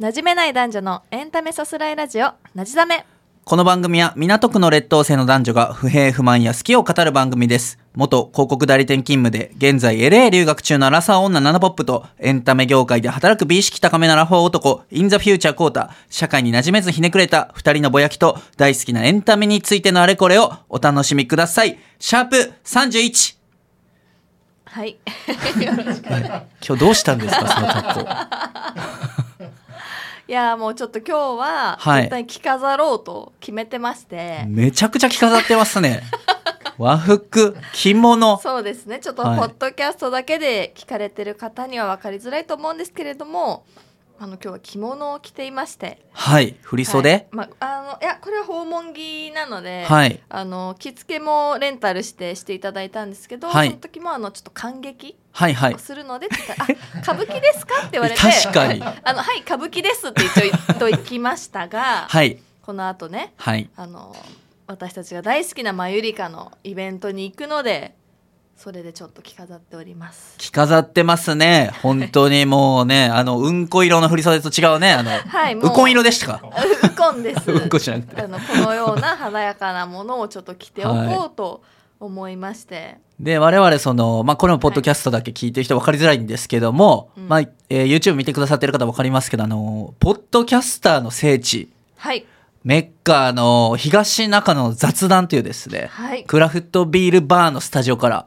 馴染めない男女のエンタメさすらいラジオなじだめこの番組は港区の劣等生の男女が不平不満や好きを語る番組です。元広告代理店勤務で、現在 LA 留学中のアラサー女ナナポップと、エンタメ業界で働く美意識高めなラフォー男、インザフューチャーコータ、社会に馴染めずひねくれた二人のぼやきと、大好きなエンタメについてのあれこれをお楽しみください。シャープ31。はい今日どうしたんですか、その格好。いやーもうちょっと今日ははい。絶対着飾ろうと決めてまして、めちゃくちゃ着飾ってますね。和服、着物。そうですね。ちょっとポはい。ッドキャストだけで聞かれてる方には分かりづらいと思うんですけれどもあの今日は着物を着ていまして。はい、振袖？はい。まあ、あのいやこれは訪問着なので、はい。あの着付けもレンタルしてしていただいたんですけど、はい。その時もあのちょっと感激はい、はいを。するのでって言ったら「あ歌舞伎ですか?」って言われて 確かに。あのはい歌舞伎ですって一応言っときましたが、はい。この後ねはい。あの私たちが大好きなマユリカのイベントに行くのでそれでちょっと着飾っております。着飾ってますね。本当にもうね、あの、うんこ色の振袖と違うね。あの、はいもうウコン色でしたか？ウコンです。うんこじゃなくてあのこのような華やかなものをちょっと着ておこうと思いまして、で、我々その、まあ、これもポッドキャストだけ聞いてる人分かりづらいんですけども、うん。まあ、えー YouTube 見てくださってる方分かりますけど、あの、ポッドキャスターの聖地、はい。メッカの東中野の雑談というですね、はい。クラフトビールバーのスタジオから、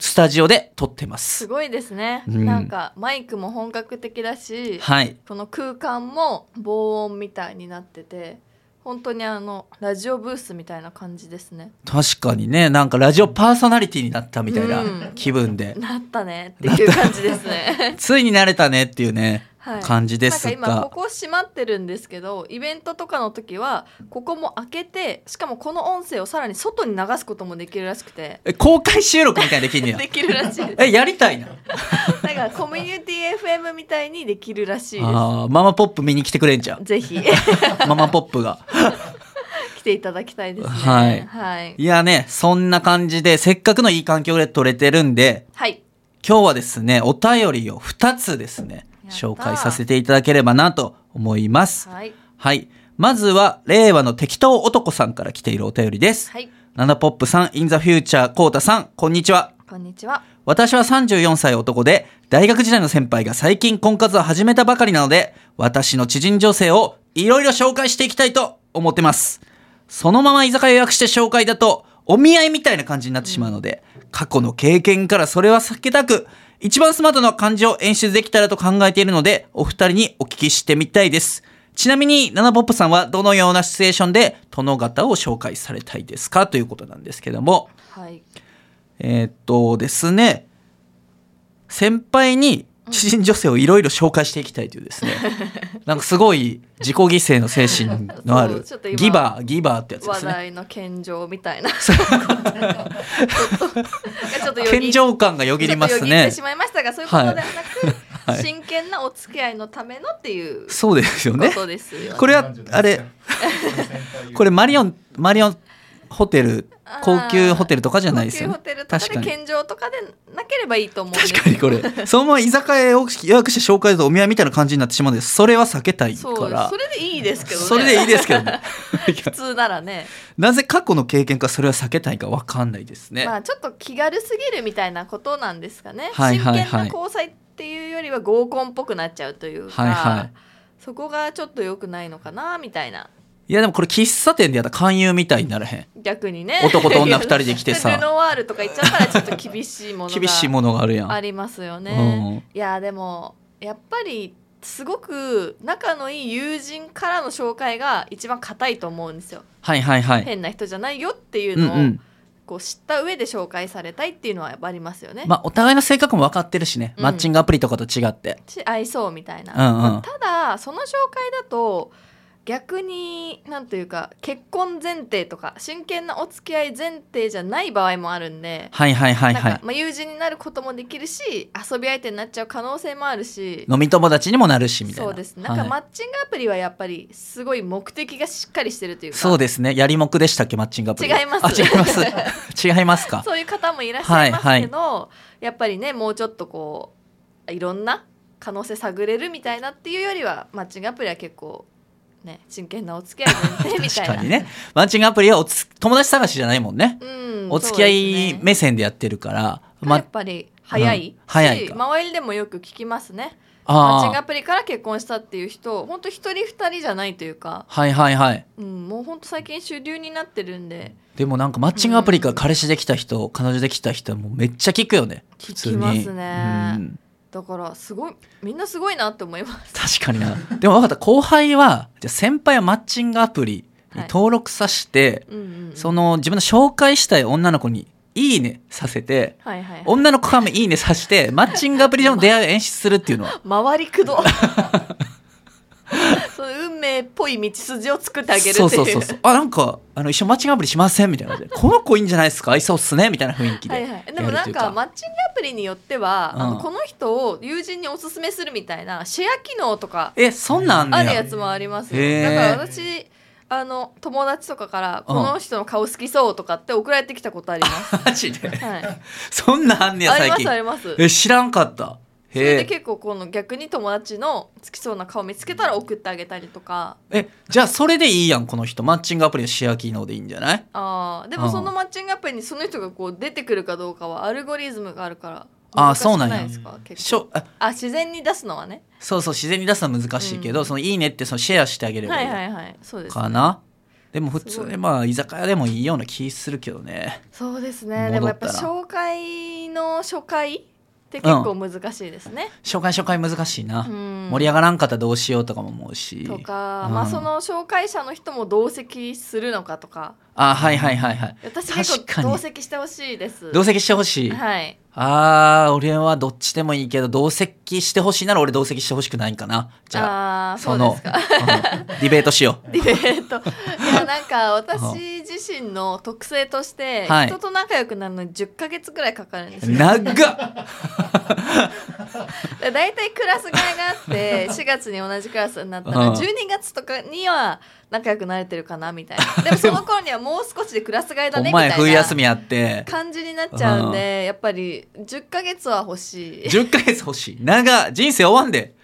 スタジオで撮ってます。す。ごいですね、うん。なんかマイクも本格的だし、はい。この空間も防音みたいになってて本当にあのラジオブースみたいな感じですね。確かにね、なんかラジオパーソナリティになったみたいなうん。気分で、なったねっていう感じですね。ついに慣れたねっていうね、はい感じですなんか今こが、こ閉まってるんですけどイベントとかの時はここも開けてしかもこの音声をさらに外に流すこともできるらしくて。え公開収録みたいにできんねや。できるらしい。ですえ、やりたいな。だからコミュニティ FM みたいにできるらしいであーママポップ見に来てくれんじゃん。す。ぜひ。ママポップが。来ていただきたいですね。はい。はい、いやね、そんな感じで、せっかくのいい環境で撮れてるんで、はい。今日はですね、お便りを2つですね、紹介させていただければなと思います。はいはい。まずは、令和の適当男さんから来ているお便りです。はいナナポップさん、インザフューチャー、コータさん、こんにちは。こんにちは私は34歳男で、大学時代の先輩が最近婚活を始めたばかりなので、私の知人女性をいろいろ紹介していきたいと思ってます。そのまま居酒屋予約して紹介だと、お見合いみたいな感じになってしまうので、過去の経験からそれは避けたく、一番スマートな感じを演出できたらと考えているので、お二人にお聞きしてみたいです。ちなみに、ナナポップさんはどのようなシチュエーションで殿方を紹介されたいですか？ということなんですけども、はい。えーっとですね、先輩に知人女性をいろいろ紹介していきたいというですね、なんかすごい自己犠牲の精神のあるちょっと今ギバー、ギバーってやつで話すね。題の献上みたいな健常感がよぎりますねちょっとよぎってし。まいましたがそういうことではなく、はい 真剣なお付き合いのためのっていうそうですよね。ことですよね。これは、あれ、これマリオン、マリオンホテル、高級ホテルとかじゃないですよね高級ホ。テルとかで確かに。献上とかでなければいいと思う確かにこれ、そのまま居酒屋を予約して紹介だとお見合いみたいな感じになってしまうんです。それは避けたいからそ。れでいいですけどね。それでいいですけどね。普通ならね、なぜ過去の経験かそれは避けたいか分かんないですね。まあちょっと気軽すぎるみたいなことなんですかね。はいはいはい真剣な交際っていうよりは合コンっぽくなっちゃうというか、はいはいそこがちょっと良くないのかなみたいな。いやでもこれ喫茶店でやったら勧誘みたいにならへん。逆にね。男と女二人で来てさ ルノワールとか行っちゃったらちょっと厳しいものが厳しいものがあるやん。ありますよね。うんいやでもやっぱりすごく仲のいい友人からの紹介が一番硬いと思うんですよ。はいはいはい。変な人じゃないよっていうのを、うんうん。こう知った上で紹介されたいっていうのはやっぱありますよね。まあお互いの性格も分かってるしね。うんマッチングアプリとかと違って。し合いそうみたいな。うんうんまあただその紹介だと逆になんというか結婚前提とか真剣なお付き合い前提じゃない場合もあるんで。はいはいはいはい。まあ、友人になることもできるし遊び相手になっちゃう可能性もあるし飲み友達にもなるしみたいな。そうですなんかマはいッチングアプリはやっぱりすごい目的がしっかりしてるというかそうですね。やりもくでしたっけマッチングアプリ。違いますあ、違います。違いますか。そういう方もいらっしゃいますはいけど、やっぱりねもうちょっとこういろんな可能性探れるみたいなっていうよりはマッチングアプリは結構ね真剣なお付き合いみたいな。確かにね。マッチングアプリはおつ友達探しじゃないもんね、うん、お付き合い目線でやってるから、まやっぱり早いし、うん早いか。周りでもよく聞きますね。マッチングあアプリから結婚したっていう人本当一人二人じゃないというか、あはいはいはい。うん、もう本当最近主流になってるんで。でもなんかマッチングアプリから彼氏できた人、彼女できた人はもうめっちゃ聞くよね。普通に。聞きますね。うんだからすごいみんなすごいなって思います。確かにな。でも分かった。後輩はじゃあ先輩はマッチングアプリに登録させて、うんうんうん。その自分の紹介したい女の子に「いいね」させてはいはい、はい、女の子からも「いいね」させてマッチングアプリでの出会いを演出するっていうのは。回りくどその運命っぽい道筋を作ってあげるっていう。そうそうそうそう。あなんかあの一緒にマッチングアプリしませんみたいな。この子いいんじゃないですか？合いそうっすね？みたいな雰囲気で。はいはい、でもなんかマッチングアプリによっては、あうん。のこの人を友人におすすめするみたいなシェア機能とかえそんなんあるやつもありますよ。へー。だから私あの友達とかからこの人の顔好きそうとかって送られてきたことあります、マジで？はい、そんなんあんねやあります最近あります。え知らんかったそれで結構この逆に友達の好きそうな顔見つけたら送ってあげたりとか。えじゃあそれでいいやんこの人。マッチングアプリのシェア機能でいいんじゃない？あー。でもそのマッチングアプリにその人がこう出てくるかどうかはアルゴリズムがあるから。あそうなんやいですか？結し構ょああ自然に出すのはね。そうそう自然に出すのは難しいけど、うん。そのいいねってそのシェアしてあげればいはいいはいはい。そうです、かな、でも普通すごい。にまあ居酒屋でもいいような気するけどね。そうですね。でもやっぱ戻ったら紹介の初回って結構難しいですね、初回初回難しいな、うん。盛り上がらん。かったらどうしようとかも思うしとか、うん。まあその紹介者の人も同席するのかとか。あはいはいはいはい。私結構同席してほしいです。同席してほしい、はいあー俺はどっちでもいいけど同席してほしいなら俺同席してほしくないんかな。じゃあそうですか。うんディベートしよう。ディベート。いやなんか私自身の特性としてはい。人と仲良くなるのに10ヶ月ぐらいかかるんですよ、長っ。で大体クラス替えがあって4月に同じクラスになったらうん。12月とかには仲良くなれてるかなみたいな。でもその頃にはもう少しでクラス替えだおねみたいな前冬休みやって。感じになっちゃうんでやっぱり10ヶ月は欲しい。10ヶ月欲しい。長っ人生終わんで。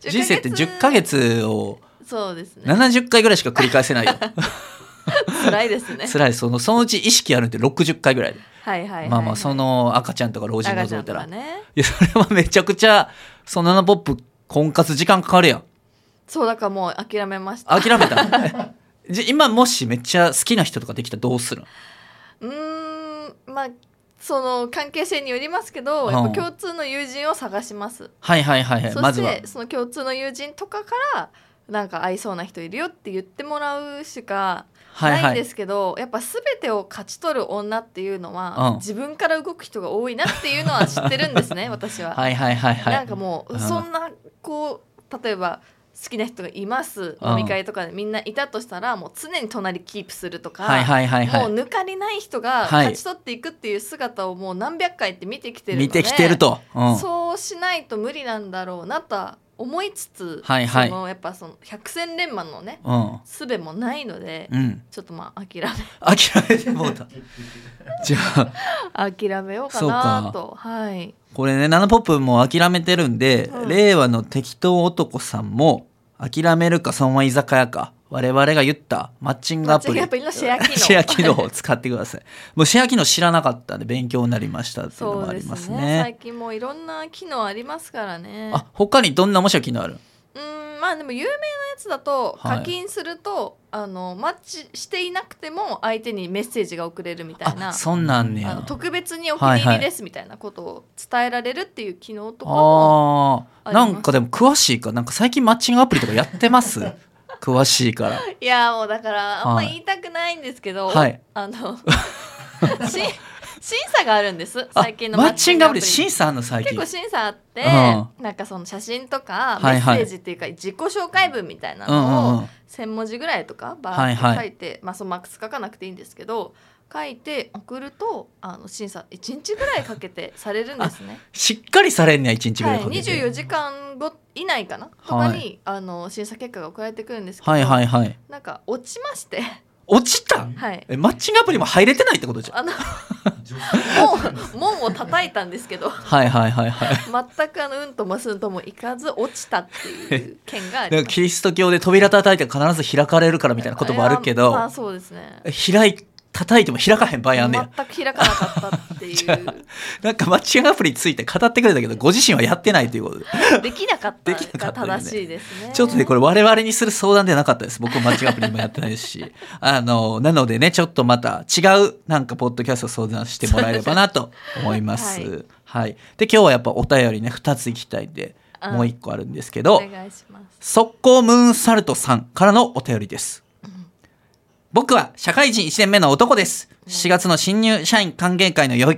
10人生って10ヶ月をそうですね。70回ぐらいしか繰り返せないよ。辛いですね。辛い。そのそのうち意識あるって60回ぐらいで。はいはいはいはい。まあまあその赤ちゃんとか老人赤ちゃん覗いたら、ねいやそれはめちゃくちゃそのナナポップ婚活時間かかるやんそうだからもう諦めました。諦めたえ じゃ今もしめっちゃ好きな人とかできたらどうするの？うーんまあその関係性によりますけど、うん。やっぱ共通の友人を探します、はいはいはいはい。そしてその共通の友人とかからなんか合いそうな人いるよって言ってもらうしかはいはい。ないんですけど、やっぱ全てを勝ち取る女っていうのは、うん。自分から動く人が多いなっていうのは知ってるんですね私は。はいはいはいはいなんかもう、うんそんなこう例えば好きな人がいます。うん。飲み会とかでみんないたとしたらもう常に隣キープするとか、はいはいはいはもう抜かりない人がはい。勝ち取っていくっていう姿をもう何百回って見てきてるのでい見てきてると、うん、そうしないと無理なんだろうなとは思いつつ、はいはい。そのやっぱその百戦錬磨のねうん。術もないので、うん。ちょっとまあ諦諦めてもうた。じゃあ。め諦めようかそうか。なとはい。これねナナポップも諦めてるんで、うん。令和の適当男さんも諦めるかそのまま居酒屋か我々が言ったマッチングアプリ。シェア機能。シェア機能を使ってください。もうシェア機能知らなかったんで勉強になりましたっていうのもありますすね。ね最近もういろんな機能ありますからね。あ他にどんな面白い機能ある？うーんまあでも有名なやつだとはい。課金すると、あのマッチしていなくても相手にメッセージが送れるみたいな。あそんなんね特別にお気に入りですみたいなことを伝えられるっていう機能とかもあーありますなんかでも詳しいか。なんか最近マッチングアプリとかやってます？詳しいから。いやもうだからあんまはい言いたくないんですけど、はい。あの し審査があるんですあ最近のマッチングアプリ。審査の最近。結構審査あって、うなんかその写真とかメはいはい。ッセージっていうか自己紹介文みたいなのをうん1,000文字ぐらいとかバはいはい。て書いて、まあそのマックス書かなくていいんですけど書いて送るとあの審査1日ぐらいかけてされるんですね。しっかりされんねや1日ぐはい、らいかけて、24時間後以内かな？とかに、あの審査結果が送られてくるんですけど、はいはいはい。なんか落ちまして。落ちたはい。えマッチングアプリも入れてないってことじゃん。あの 門門を叩いたんですけど。はいはいはいはい。全くあのうんともすんともいかず落ちたっていう件があります。キリスト教で扉叩いて必ず開かれるからみたいな言葉あるけど。あそうですね。開い叩いても開かへん場合あんねや全く開かなかったっていう。なんかマッチングアプリについて語ってくれたけどご自身はやってないということ。で できなかったが正しいですね。ちょっとねこれ我々にする相談ではなかったです。僕もマッチングアプリもやってないですし。あのなのでねちょっとまた違うなんかポッドキャスト相談してもらえればなと思います。はい。はい、で今日はやっぱお便りね2ついきたいんでうんもう1個あるんですけおど、速攻ムーンサルトさんからのお便りです。僕は社会人1年目の男です。4月の新入社員歓迎会のよ、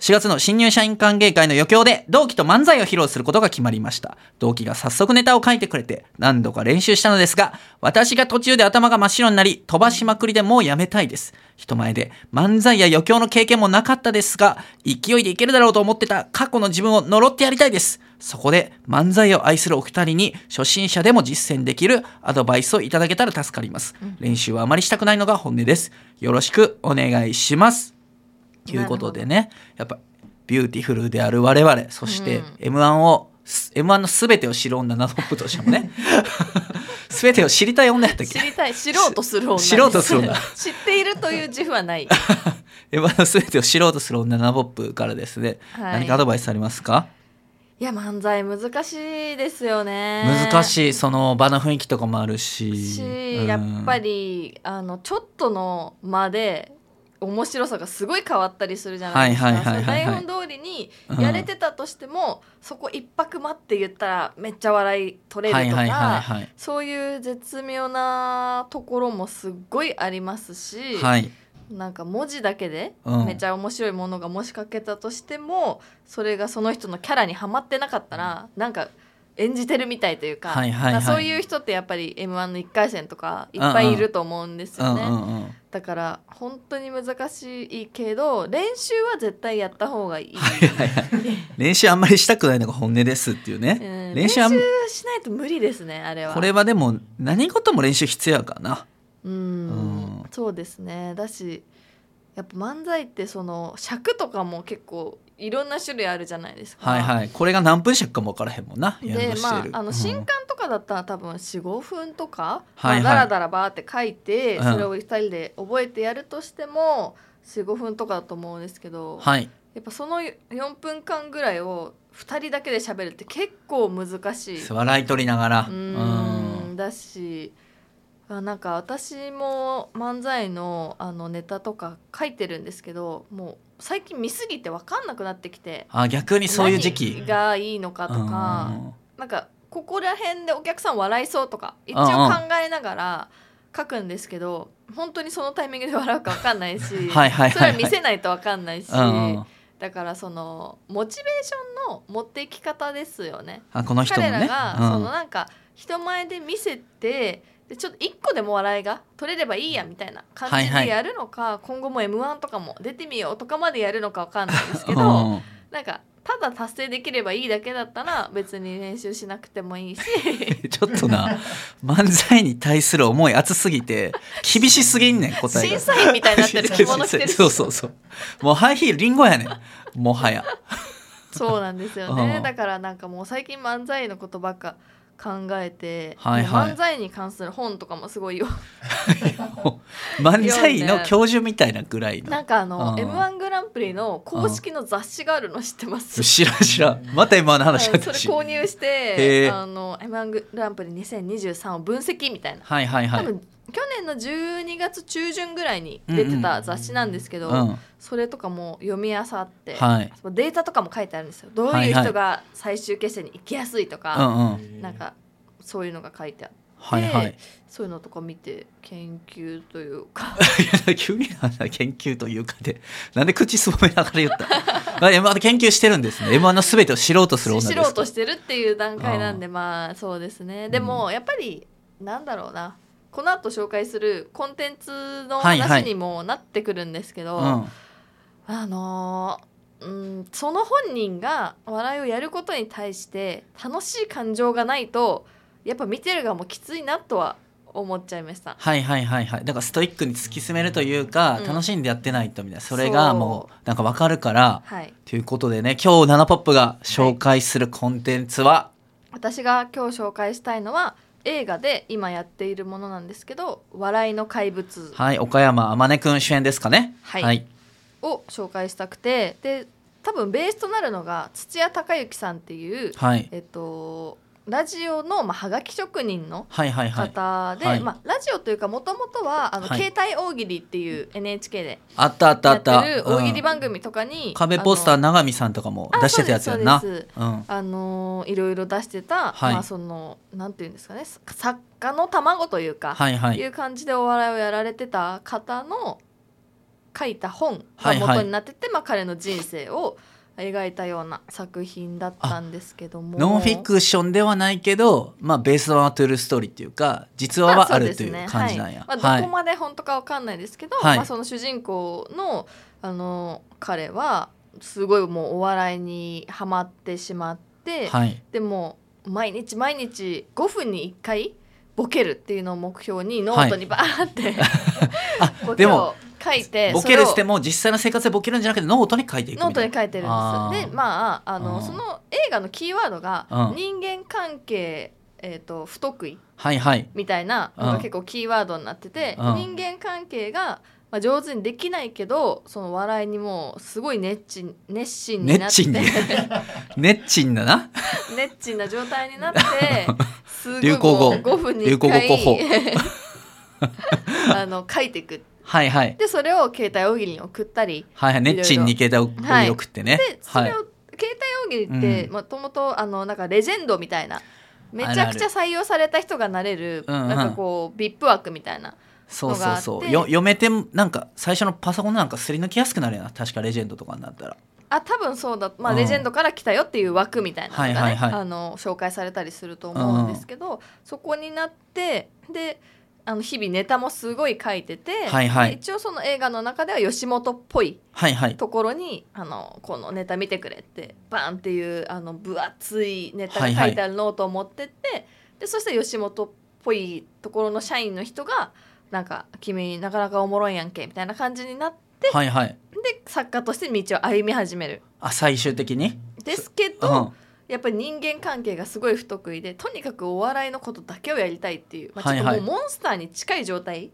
4月の新入社員歓迎会の余興で同期と漫才を披露することが決まりました。同期が早速ネタを書いてくれて何度か練習したのですが、私が途中で頭が真っ白になり飛ばしまくりでもうやめたいです。人前で漫才や余興の経験もなかったですが、勢いでいけるだろうと思ってた過去の自分を呪ってやりたいです。そこで漫才を愛するお二人に初心者でも実践できるアドバイスをいただけたら助かります。練習はあまりしたくないのが本音です。よろしくお願いします。ということでね、やっぱビューティフルである我々、そしてうん。M1 を、M1 のすべてを知る女などとしてもね、すべてを知りたい女やったっけ？知りたい知ろうとする女知ろうとする女。知っているという自負はない。M1 のすべてを知ろうとする女ナナポップからですね、はい。何かアドバイスありますか？いや漫才難しいですよね。難しい。その場の雰囲気とかもあるし。し、うん。やっぱりあのちょっとの間で面白さがすごい変わったりするじゃないですか。台本通りにやれてたとしても、そこ一泊待って言ったらめっちゃ笑い取れるとか、そういう絶妙なところもすっごいありますし、はい。なんか文字だけでうん。めっちゃ面白いものがもしかけたとしても、それがその人のキャラにはまってなかったらなんか演じてるみたいというか,、はいはいはい。そういう人ってやっぱり m 1の1回戦とかいっぱいいると思うんですよね、うんうんうん。だから本当に難しいけど練習は絶対やった方がいい、はいはい練習あんまりしたくないのが本音ですっていうね、うん練練習あん習しないと無理ですねあれは。これはでも何事も練習必要やからな。うん。うん。そうですね。だしやっぱ漫才ってその尺とかも結構いろんな種類あるじゃないですか。はいはい。これが何分尺かも分からへんもんな。やでまあ、あのうん。新刊とかだったら多分45分とか、はいはい。まあ、だらだらバーって書いて、うん。それを2人で覚えてやるとしても45分とかだと思うんですけど、はい。やっぱその4分間ぐらいを2人だけで喋るって結構難しい。笑い取りながら。うーん。だしあなんか私も漫才のあのネタとか書いてるんですけどもう最近見すぎて分かんなくなってきて。あ逆にそういう時期。何がいいのかとか。なんかここら辺でお客さん笑いそうとか一応考えながら書くんですけど本当にそのタイミングで笑うか分かんないし はいはいそれは見せないと分かんないし。うんうん。だからそのモチベーションの持っていき方ですよね。あこの人もね。彼らが、うん。そのなんか人前で見せてでちょっと一個でも笑いが取れればいいやみたいな感じはいはい。でやるのか、今後も m 1とかも出てみようとかまでやるのかわかんないですけど、うん。なんかただ達成できればいいだけだったら別に練習しなくてもいいし。ちょっとな漫才に対する思い熱すぎて厳しすぎんねん答えが。審査員みたいになってる着物着てるし。そうそうそうもうハイヒールリンゴやねん。もはや。そうなんですようん。ねだからなんかもう最近漫才のことばっか考えて、はいはい。漫才に関する本とかもすごいよ。漫才の教授みたいなぐらいの。なんかあの、うん。m 1グランプリの公式の雑誌があるの知ってます？知らん知らん。また今の話はいそれ購入してあの m 1グランプリ2023を分析みたいな、はいはいはい。多分去年の12月中旬ぐらいに出てた雑誌なんですけど、うん。それとかも読み漁って、はい。データとかも書いてあるんですよ。どういう人が最終決戦に行きやすいとうか、んうん。なんかそういうのが書いてあって、はいはい。そういうのとか見て研究というか。いや急に研究というかでなんで口すぼめながら言った？あ M1 研究してるんですね。M1 の全てを知ろうとする女ですか知ろうとしてるっていう段階なんでまあそうですね。でもやっぱりなんだろうなこの後紹介するコンテンツのはいはい。話にもなってくるんですけど、うん。あのーうん、その本人が笑いをやることに対して楽しい感情がないとやっぱ見てる側もきついなとは思っちゃいました。はいはいはいはい。だからストイックに突き進めるというか、うん。楽しんでやってないとみたいな。それがもうなんかわかるからはい。ということでね今日ナナポップが紹介するコンテンツは、私が今日紹介したいのは映画で今やっているものなんですけど「笑いの怪物。はい、岡山天音くん主演ですかね。はい。はい、」を紹介したくてで多分ベースとなるのが土屋隆之さんっていう、はい。えっとラジオの、まあ、はがき職人のはいはいはい。方で、はい。まあ、ラジオというかもともとはあの、はい。携帯大喜利っていう NHK であったあったあやったる大喜利うん。番組とかに、壁ポスター永見さんとかも出してたやつやんなうん。あのいろいろ出してた、はい。まあそのなんていうんですかねさ作家の卵というか、はいはい。いう感じでお笑いをやられてた方の書いた本がはいはい。元になってて、まあ、彼の人生を描いたような作品だったんですけども。ノンフィクションではないけど、まあ、ベースは true story っていうか実話はあるという感じなんや。まあ、どはい。こまで本当かわかんないですけど、はい。まあ、その主人公のあの彼はすごいもうお笑いにはまってしまって、はい。でも毎日毎日5分に1回ボケるっていうのを目標にノートにバーって、ボケでもを書いてボケるしてもも実際の生活でボケるんじゃなくてノートに書いていくノートに書いてるんです。でまああの、うんその映画のキーワードがうん。人間関係、えー、と不得意はいはい。みたいなのうん。が結構キーワードになってて、うん。人間関係が、まあ、上手にできないけどその笑いにもうすごい熱心熱心になって。熱心に。ネッチンだな？熱心な状態になって 流行語。もう5分に1流行語回候 あの書いていく。はいはい。でそれを携帯大喜利に送ったり。はいはい。ネッチンに携帯をはい送ってね。でそはい。れを、携帯大喜利ってうん。もともとあのなんかレジェンドみたいな。めちゃくちゃ採用された人がなれるなんかこう VIP 枠みたいなそうそうそう。よ読めてなんか最初のパソコンなんかすり抜きやすくなるよな。確かレジェンドとかになったらあ多分そうだ、まあうん。レジェンドから来たよっていう枠みたいなのがね、はいはいはい。あの紹介されたりすると思うんですけど、そこになってであの日々ネタもすごい書いてて、はいはい。で一応その映画の中では吉本っぽいはいはい。ところにあのこのネタ見てくれってバンっていうあの分厚いネタが書いてあるノートを持ってって、でそして吉本っぽいところの社員の人がなんか「君なかなかおもろいやんけ」みたいな感じになってはいはいで作家として道を歩み始める。あ最終的に？ですけうん。ど、やっぱり人間関係がすごい不得意でとにかくお笑いのことだけをやりたいっていう、まあ、ちょっともはいはいうモンスターに近い状態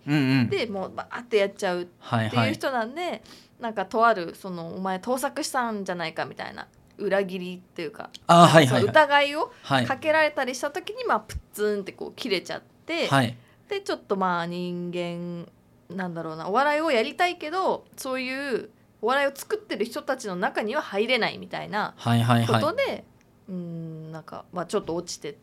でもうバーってやっちゃうってはいはいいう人なんで、なんかとあるそのお前盗作したんじゃないかみたいな裏切りっていうかあはいはいその疑いをはい。かけられたりした時に、まあ、プッツンってこう切れちゃって、はい。でちょっとまあ人間なんだろうなお笑いをやりたいけどそういうお笑いを作ってる人たちの中には入れないみたいなはいはいこはい。とで、うーんなんか、まあ、ちょっと落ちて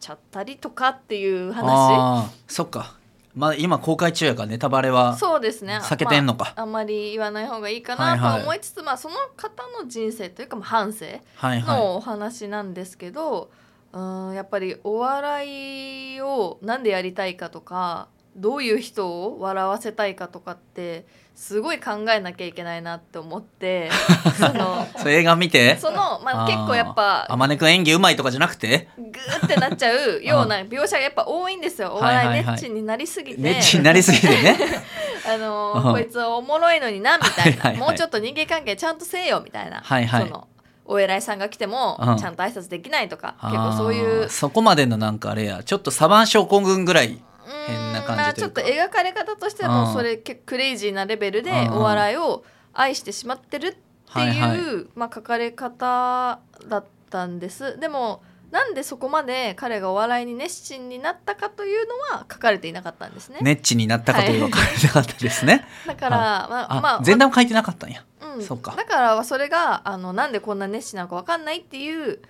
ちゃったりとかっていう話。そっか。まあ今公開中やからネタバレはそうですね。避けてんのか。まあ、あんまり言わない方がいいかはいはい。なとは思いつつ、まあ、その方の人生というか、まあ、半生はいはい。のお話なんですけど、うーんやっぱりお笑いをなんでやりたいかとかどういう人を笑わせたいかとかってすごい考えなきゃいけないなって思って その映画見て？その、まあ、結構やっぱ天音くん演技うまいとかじゃなくて？グーってなっちゃうような描写がやっぱ多いんですよ。お笑いはいはい。はい熱心になりすぎて、ネッチになりすぎてね。あの うん。ーこいつおもろいのになみたいな。はいはいはい。もうちょっと人間関係ちゃんとせえよみたいな、はいはい。そのお偉いさんが来てもうん。ちゃんと挨拶できないとか、結構そういうそこまでのなんかあれや。ちょっとサバン症候群ぐらい変変な感じちょっと描かれ方としてはもうそれクレイジーなレベルでうんお笑いを愛してしまってるっていう、はいはい。まあ、書かれ方だったんです。でもなんでそこまで彼がお笑いに熱心になったかというのは書かれていなかったんですね。ネッチになったかというのが書いてなかったですね、だから、まああ、まあ前段も書いてなかったんや。うん、そっか。だからそれがあのなんでこんな熱心なのか分かんないっていう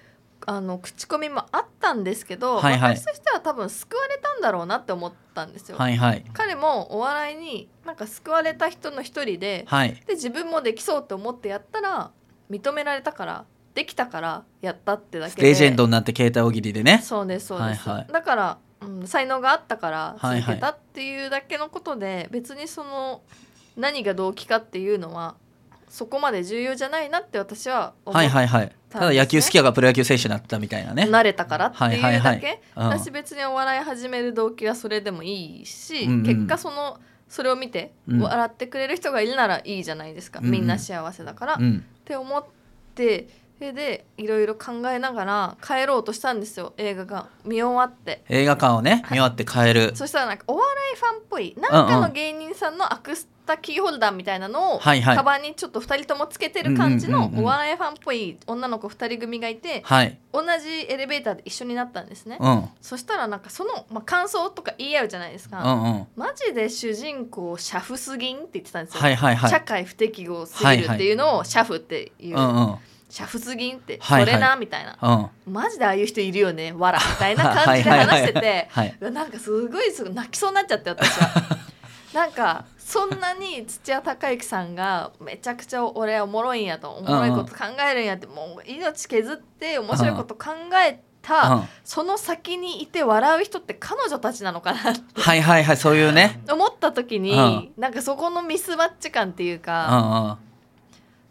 あの口コミもあったんですけど、はいはい。私としては多分救われたんだろうなって思ったんですよ。はいはい。彼もお笑いになんか救われた人の一人ではい。で自分もできそうって思ってやったら認められたからできたからやったってだけで。レジェンドになって携帯大喜利でね。そうですそうです、はいはい。だから、うん、才能があったからはいはい。続けたっていうだけのことで、別にその何が動機かっていうのはそこまで重要じゃないなって私は思っはいはいはいたただ野球好きやからプロ野球選手になったみたいなね。慣れたからっていうだけ、はいはいはい。うん。私別にお笑い始める動機はそれでもいいし、うんうん結果そのそれを見てうん。笑ってくれる人がいるならいいじゃないですか、うんうん。みんな幸せだから、っうん。て思ってそれでいろいろ考えながら帰ろうとしたんですよ映画が。見終わって。映画館をね見終わって帰る。そしたらなんかお笑いファンっぽい。なんかの芸人さんのアクスタキーホルダーみたいなのをはいはい。カバンにちょっと2人ともつけてる感じのうんうんうんうんお笑いファンっぽい女の子2人組がいてはい。同じエレベーターで一緒になったんですね。うん。そしたらなんかその、まあ、感想とか言い合うじゃないですうか、んうん。マジで主人公シャフすぎんって言ってたんですよ、はいはいはい。社会不適合すぎるっていうのをシャフっていう、うんうんシャフすぎんって、それなみたいな。うん。マジでああいう人いるよね。わらみたいな感じで 話してて。なんかすごい泣きそうになっちゃって私は。なんかそんなに土屋隆之さんがめちゃくちゃ俺おもろいんやとおもろいこと考えるんやってもう命削って面白いこと考えた、うん。その先にいて笑う人って彼女たちなのかなって。はいはいはいそういうね。思った時に、うん。なんかそこのミスマッチ感っていうか、は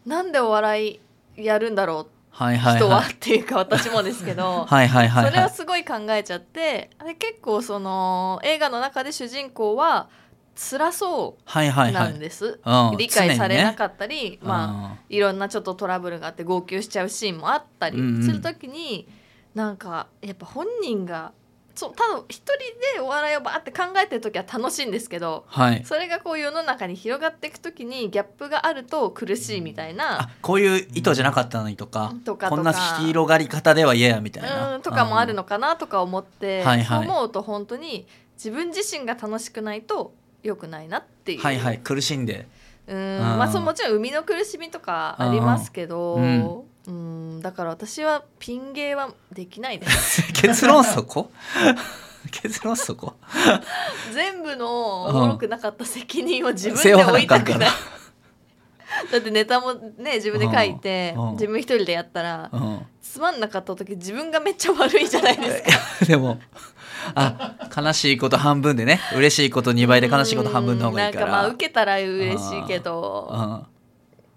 なんでお笑いやるんだろいはいうはい。人はっていうか私もですけど。はいはいはいそれはをすごい考えちゃってで結構その映画の中で主人公は辛そいはいうはないんです、うん理解されなっかったり、まあいろんなちょっとトラブルがあって号泣しちゃうシーンもあったりうんうん。する時に、なんかやっぱ本人がそうただ一人でお笑いをバーって考えてる時は楽しいんですけどはい。それがこう世の中に広がっていく時にギャップがあると苦しいみたいな。あこういう意図じゃなかったのにとかとかこんな広がり方では嫌やみたいな。うんとかもあるのかなとか思って、はいはい。思うと本当に自分自身が楽しくないと良くないなっていう。はいはい。苦しんで。うん。うんまあそうもちろん生みの苦しみとかありますけど、うんうんだから私はピン芸はできないです。結論そこ？結論そこ？全部のおもろくなかった責任を自分で負いたくない。だってネタもね自分で書いてうん。うん。自分一人でやったらうん。つまんなかった時自分がめっちゃ悪いじゃないですか。でもあ悲しいこと半分でね嬉しいこと2倍で悲しいこと半分の方がいいから。うんなんかまあ受けたら嬉しいけど。うん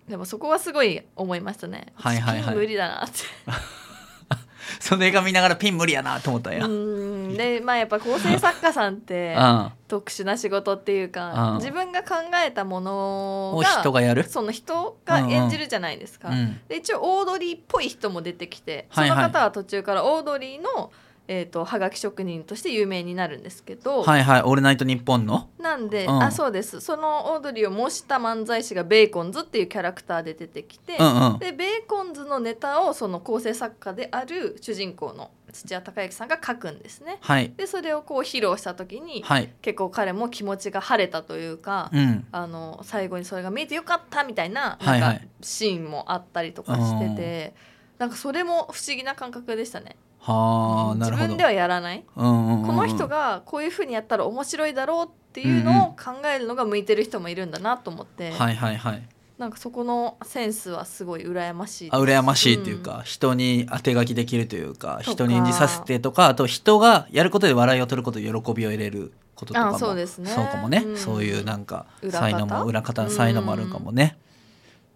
でもそこはすごい思いましたね。はいはいはい。私ピン無理だなって。その映画見ながらピン無理やなと思ったんや、ううん。んでまあやっぱ構成作家さんってを 特殊な仕事っていうかうん。自分が考えたもの人がやる？その人が演じるじゃないですか。うん。で一応オードリーっぽい人も出てきてそはいはい。の方は途中からオードリーの、えー、とはがき職人として有名になるんですけど、はいはい「オールナイトニッポン」の？なんで、うん。あそうです。そのオードリーを模した漫才師がベーコンズっていうキャラクターで出てきて、うんうん。でベーコンズのネタをその構成作家である主人公の土屋隆之さんが書くんですね。はい。でそれをこう披露した時に、はい。結構彼も気持ちが晴れたというか、うん。あの最後にそれが見えてよかったみたいなはいはい。なんかシーンもあったりとかしてて、なんかそれも不思議な感覚でしたね。はあなるほど。自分ではやらない、うんうんうんうん。この人がこういうふうにやったら面白いだろうっていうのを考えるのが向いてる人もいるんだなと思って、はいはいはい。なんかそこのセンスはすごい羨ましいあ羨ましいっていうか、人に当て書きできるというか人に演じさせてとかあと人がやることで笑いを取ることで喜びを得れることとかも。あそうですね。そうかもね、うん。そういうなんか才能も裏方の才能もあるかもね、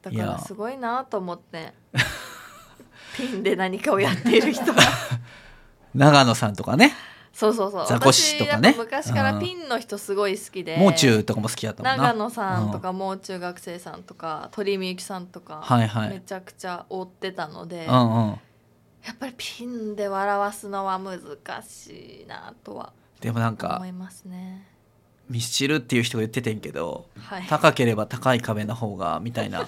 だからすごいなと思って ピ ンで何かをやっている人。が長野さんとかね。そうそうそう。ザコシとかね。昔からピンの人すごい好きで。もう中とかも好きだったもんな。長野さんとかもう中学生さんとか鳥居みゆきさんとか、はいはい。めちゃくちゃ追ってたので、うんうん。やっぱりピンで笑わすのは難しいなとはでもなんか思いますね。ミスチルっていう人が言っててんけどはい、高ければ高い壁の方がみたいな。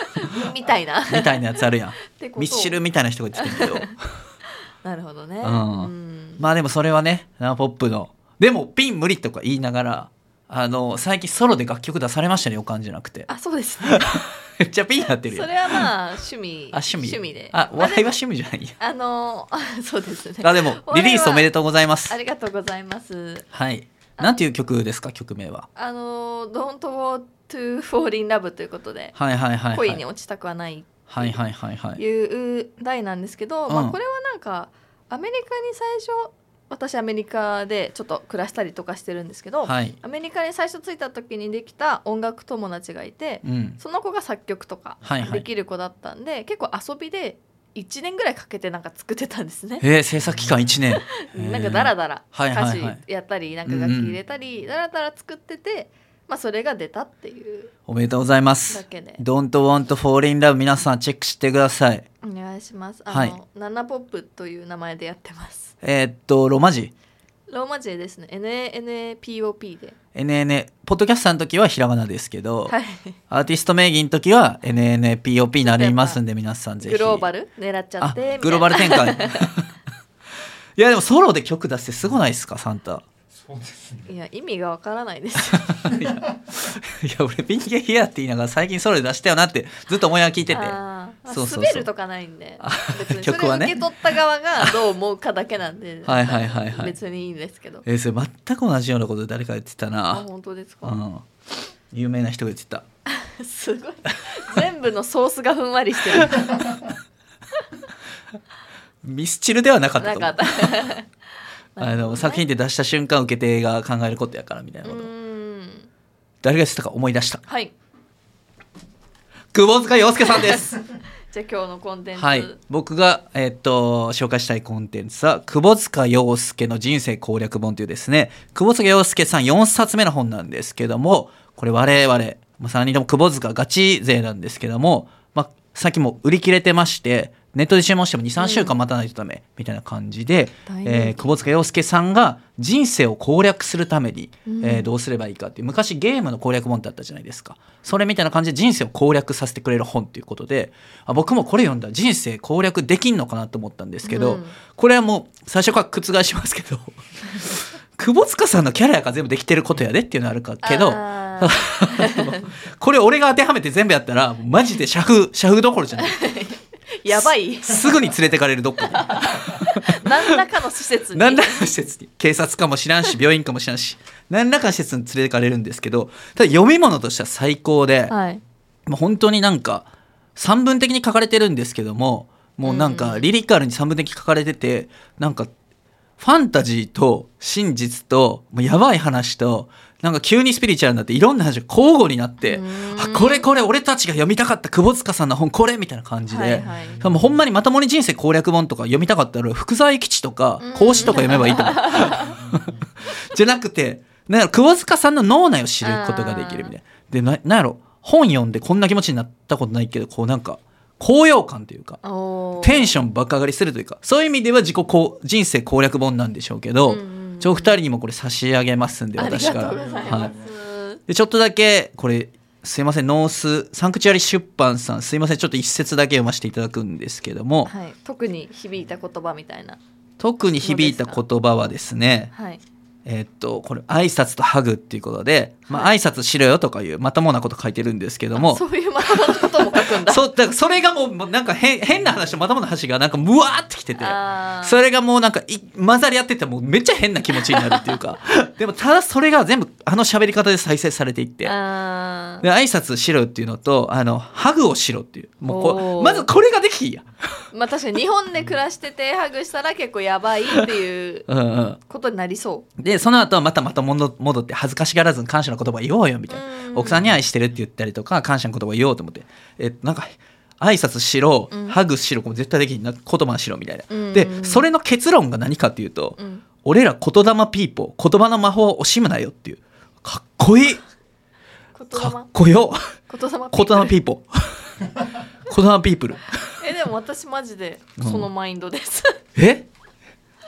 みたいな。みたいなやつあるやん。ミスチルみたいな人が言ってたけど。なるほどね。うん。うん。まあでもそれはねナポップの。でもピン無理とか言いながらあの最近ソロで楽曲出されましたね予感じゃなくて。あそうですね。めっちゃピンやってるそよれはまあ趣味。あ趣味。趣味で。あお笑いはま趣味じゃないんや。あのあそうですね。あでもリリースおめでとうございます。ありがとうございます。はい なんていう曲ですか曲名は？あの Don't Go to Fall in Love ということで、はいはいはいはい。恋に落ちたくはないはいはいはいはい。いう題なんですけど、うん。まあこれはなんかアメリカに最初私アメリカでちょっと暮らしたりとかしてるんですけど、はい。アメリカに最初着いた時にできた音楽友達がいてうん。その子が作曲とかはいはい。できる子だったんで、結構遊びで1年ぐらいかけてなんか作ってたんですね。えー、制作期間1年。なんかダラダラ歌詞やったりなんか楽器入れたりダラダラ作ってて、まあそれが出たっていうおめでとうございまだす Don't want fall in love 皆さんチェックしてください。お願いします。あの、はい。ナナポップという名前でやってます。えーっとロマ字ローマ字でですね。NANPOP で。NN ポッドキャスターの時はひらがなですけど、はい。アーティスト名義の時は NNPOP になりますんで皆さんぜひ。グローバル狙っちゃあってグローバル展開。いやでもソロで曲出してすごないですかサンタ。そうですね。いや意味がわからないですよ いや俺ピンゲヒアって言いながら最近ソロで出したよなってずっと思いながら聞いてて。あーそうそうそう。滑るとかないんで。曲はね。受け取った側がどう思うかだけなんで。はいはいはいはい。別にいいんですけど。えーそれ全く同じようなこと誰か言ってたあな本当ですか、うん。有名な人が言ってた。すごい。全部のソースがふんわりしてる。ミスチルではなかったなと思う。かった。あの作品で出した瞬間受け手が考えることやからみたいなうこと誰が言ってたか思い出した。はい。久保塚洋介さんです。じゃあ今日のコンテンツ、はい。僕が、えっと紹介したいコンテンツは久保塚洋介の人生攻略本というですね。久保塚洋介さん4冊目の本なんですけどもこれ我々、まあ、3人とも久保塚ガチ勢なんですけども、まあ、さっきも売り切れてましてネットで注文しても23週間待たないとダメみたいな感じで、えー久保塚洋介さんが人生を攻略するために、うん。えーどうすればいいかっていう昔ゲームの攻略本ってあったじゃないですか。それみたいな感じで人生を攻略させてくれる本っていうことであ僕もこれ読んだ。ら人生攻略できんのかなと思ったんですけど、うん。これはもう最初から覆しますけど 久保塚さんのキャラやから全部できてることやでっていうのはあるかけど これ俺が当てはめて全部やったらマジで社風社風どころじゃない やばい。すぐに連れてかれるどっかに 何らかの施設に。何らかの施設に。警察かもしらんし病院かもしらんし。何らかの施設に連れてかれるんですけどただ読み物としては最高で、はい。もう本当になんか散文的に書かれてるんですけどももうなんかリリカルに散文的に書かれててなんかファンタジーと真実ともうやばい話となんか急にスピリチュアルになっていろんな話が交互になってうん。あこれこれ俺たちが読みたかった久保塚さんの本これみたいな感じで、はいはい。もうほんまにまともに人生攻略本とか読みたかったら福沢諭吉とかうん。孔子とか読めばいいと思う。じゃなくてなんやろ窪塚さんの脳内を知ることができるみたいな。でななんやろ本読んでこんな気持ちになったことないけどこうなんか高揚感というかテンション爆上がりするというかそういう意味では自己こう人生攻略本なんでしょうけど、うんちょお二人にもこれ差し上げますんで私から。はまいす、でちょっとだけこれすいません。ノースサンクチュアリ出版さん。すいません。ちょっと一節だけ読ませていただくんですけども、はい、特に響いた言葉みたいな。特に響いた言葉はですねはい。えーっとこれ挨拶とハグっていうことで、まあ挨拶しろよとかいうまともなこと書いてるんですけども。そういうまともなことも書くんだ。そうだからそれがもうなんか変変な話とまともな話がなんかムワーってきてて。それがもうなんかい混ざり合っててもうめっちゃ変な気持ちになるっていうか。でもただそれが全部あの喋り方で再生されていって。で挨拶しろっていうのとあのハグをしろっていう。もうこまずこれができひんや、まあ確かに日本で暮らしててハグしたら結構やばいっていう うんうん、ことになりそでその後はまたまた戻戻って恥ずかしがらずに感謝の言葉言おうよみたいな。うん奥さんに愛してるって言ったりとか感謝の言葉言おうと思って。えなんか挨拶しろ、うん。ハグしろ絶対できひんな言葉しろみたいな、うん。でそれの結論が何かっていうと、俺ら言霊ピーポー言葉の魔法を惜しむなよっていう。かっこいい。かっこよ。言霊言霊ピーポー。言霊ピー プル。えでも私マジでそのマインドです、え？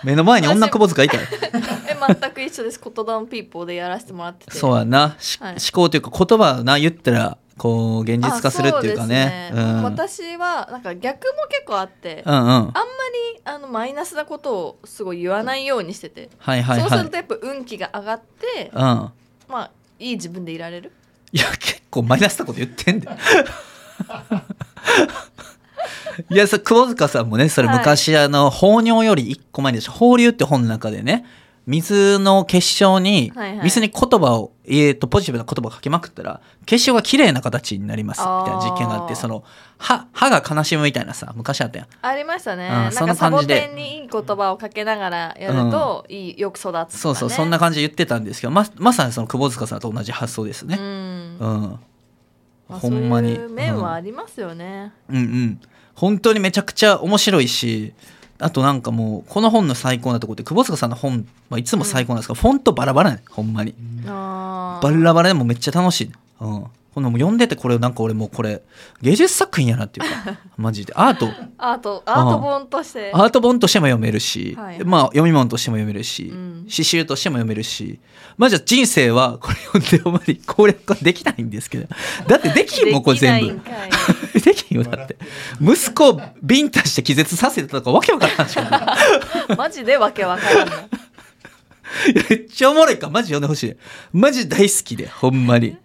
目の前に女窪塚いたよ。え全く一緒です。言霊ピーポーでやらせてもらってて。そうやな、しはい。思考というか言葉をな言ったらこう現実化するっていうかね。あそうですうん、私はなんか逆も結構あって、うんうん。あんまりあのマイナスなことをすごい言わないようにしてて、はいはいはい。そうするとやっぱ運気が上がって、うん。まあいい自分でいられる。いや結構マイナスなこと言ってんだよ いやそ窪塚さんもねそれはい。昔、あの放尿より一個前でしょ放流って本の中でね水の結晶に、はいはい。水に言葉を、えー、とポジティブな言葉を書きまくったら結晶が綺麗な形になりますみたいな実験があってあーその歯歯が悲しむみたいなさ昔あったやん。ありましたね、うんなんそんなかサボ感じで。テンにいい言葉をかけながらやると、いいよく育つとか、ね、そうそうそんな感じで言ってたんですけどままさにその窪塚さんと同じ発想ですね。うん。うん、まあほんまに。そういう面はありますよね、うんうん本当にめちゃくちゃ面白いしあとなんかもうこの本の最高なところって久保塚さんの本はいつも最高なんですが、フォントバラバラねほんまに。バラバラでもめっちゃ楽しい、うん、このもう読んでてこれなんか俺もうこれ芸術作品やなっていうか。マジで。アート。アート。アート本として。アート本としても読めるし、はい。まあ読み物としても読めるし、うん。詩集としても読めるし。まあじゃあ人生はこれ読んでほんまに攻略ができないんですけど。だってできんもんこれ全部できんよだって。息子をビンタして気絶させたとかわけわからんし。マジでわけわからん。ないめっちゃおもろいからマジ読んで。ほしいマジ大好きでほんまに。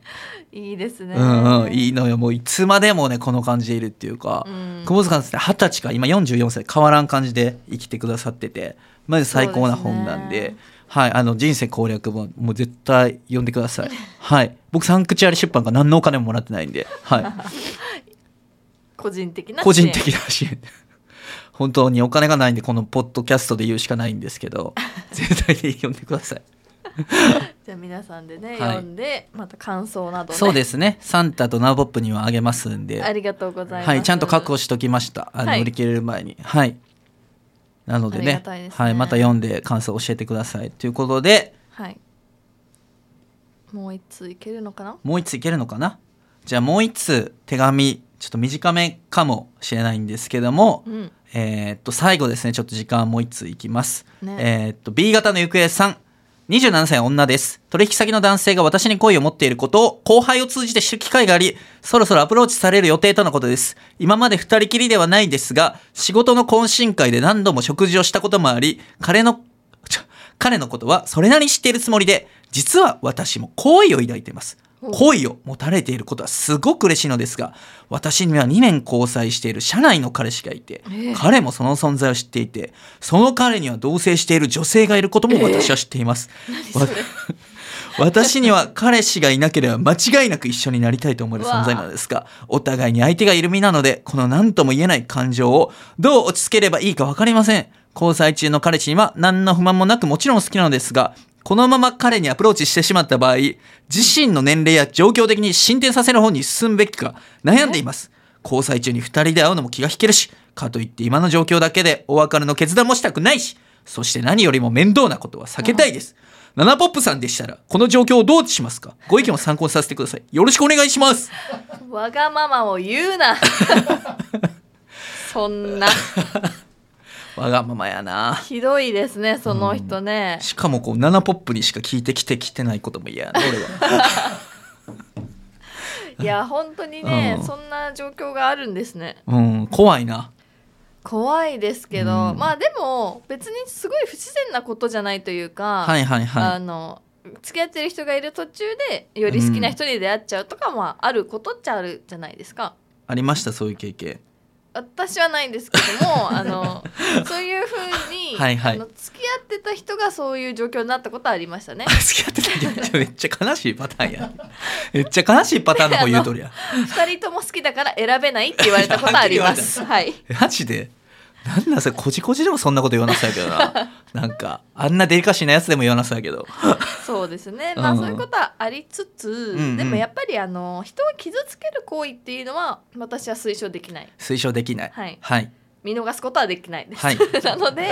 いいですね。うんうんいいのよ。もういつまでもねこの感じでいるっていうか、うん。久保塚さんって二十歳か今44歳変わらん感じで生きてくださってて。マジ最高な本なんで。はいあの人生攻略本もう絶対読んでください。はい。僕サンクチュアリ出版から何のお金ももらってないんで。はい 個人的な個人的な支援。本当にお金がないんでこのポッドキャストで言うしかないんですけど絶対に読んでください。じゃあ皆さんでね、はい。読んでまた感想などね。そうですね。サンタとナウポップにはあげますんで。ありがとうございます。はい、ちゃんと確保しときました。あの、はい。売り切れる前に。はい。なのでねね。はい、また読んで感想教えてください。ということで、はい。もう一通いけるのかな？もう一ついけるのかな？じゃあもう一つ手紙、ちょっと短めかもしれないんですけども、うんえーっと、最後ですね、ちょっと時間もう一ついきます。ねえーっと、B 型の行方さん。27歳女です。取引先の男性が私に好意を持っていることを後輩を通じて知る機会があり、そろそろアプローチされる予定とのことです。今まで二人きりではないですが、仕事の懇親会で何度も食事をしたこともあり、彼の、彼のことはそれなりに知っているつもりで、実は私も好意を抱いています。ほう好意を持たれていることはすごく嬉しいのですが、私には2年交際している社内の彼氏がいて、ええ彼もその存在を知っていて、その彼には同棲している女性がいることも私は知っています。わ 私には彼氏がいなければ間違いなく一緒になりたいと思える存在なのですが、お互いに相手がいる身なので、この何とも言えない感情をどう落ち着ければいいかわかりません。交際中の彼氏には何の不満もなくもちろん好きなのですが、このまま彼にアプローチしてしまった場合、自身の年齢や状況的に進展させる方に進むべきか悩んでいます。交際中に二人で会うのも気が引けるし、かといって今の状況だけでお別れの決断もしたくないし、そして何よりも面倒なことは避けたいです。ナナポップさんでしたら、この状況をどうしますか？ご意見を参考にさせてください。よろしくお願いします。わがままを言うな そんなわがままやな。ひどいですねその人ね、しかもこう、ナナポップにしか聞いてきてきてないことも嫌やな、俺は。いや本当にね、うんそんな状況があるんですねうん、怖いな。怖いですけど、うんまあでも別にすごい不自然なことじゃないというか、はいはいはあの付き合ってる人がいる途中でより好きな人に出会っちゃうとかもあることっちゃあるじゃないですか。い。ありました、そういう経験。私はないんですけども あのそういうふうに はいはいあの付き合ってた人がそういう状況になったことはありましたね。付き合ってたけどめっちゃ悲しいパターンや。めっちゃ悲しいパターンの方言うとりや。二人とも好きだから選べないって言われたことはあります。はい。マジで？なんなんそれこじこじでもそんなこと言わなそうやけどな なんかあんなデリカシーなやつでも言わなそうやけどそうですね。まあうんそういうことはありつつ、んうんでもやっぱりあの人を傷つける行為っていうのは私は推奨できない。推奨できないはいはい、見逃すことはできないです。はいなので、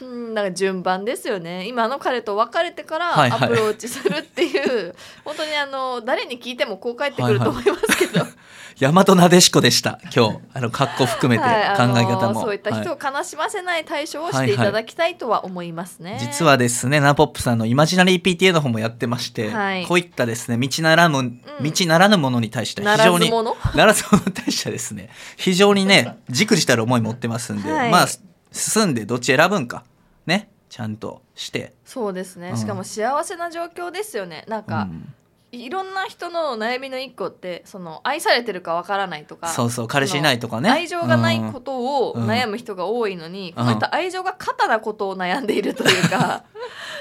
うん、だから順番ですよね。今の彼と別れてからはいはい。アプローチするっていう、本当にあの誰に聞いてもこう返ってくると思いますけど、大和なでしこでした今日。あの格好含めて考はいえ方も、そういった人はを悲しませない対処をしていただきたいとは思いますね。実はですねナポップさんのイマジナリー PTA の方もやってまして、はい。こういったですね道ならぬ、道ならぬものに対してな非常にらず者ならず者 に対してはですね非常にねじくじたる思い持ってますんで、はい。まあ進んでどっち選ぶんか。ね。ちゃんとして。そうですね、うん。しかも幸せな状況ですよね。なんか、うん。いろんな人の悩みの一個ってその愛されてるかわからないとかそうそう。彼氏いないとかね。愛情がないことをうん。悩む人が多いのに、うん。こういった愛情が過多なことを悩んでいるというか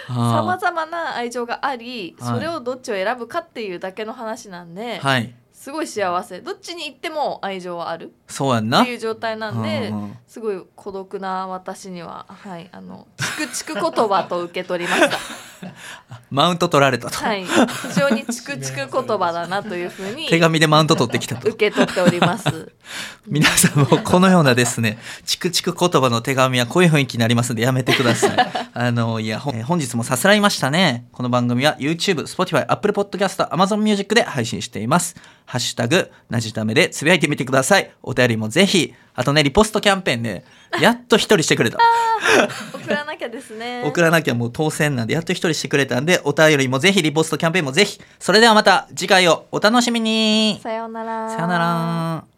さま あざま な愛情がありはい。それをどっちを選ぶかっていうだけの話なんで、ーはいすごい幸せ。どっちに行っても愛情はある。そうやんな。っていう状態なんで、うんうんすごい孤独な私にははいあのチクチク言葉と受け取りました。マウント取られたと、はい、非常にチクチク言葉だなというふうに 手紙でマウント取ってきたと。受け取っております。皆さんもこのようなですねチクチク言葉の手紙はこういう雰囲気になりますんでやめてください。あのいや本日もさすらいましたね。この番組は YouTube、Spotify、Apple Podcast、Amazon Music で配信しています。ハッシュタグなじためでつぶやいてみてください。お便りもぜひあとねリポストキャンペーンで やっと一人してくれた送らなきゃですね。送らなきゃもう当選なんでやっと一人してくれたんでお便りもぜひリポストキャンペーンもぜひそれではまた次回をお楽しみにさようなら。さよなら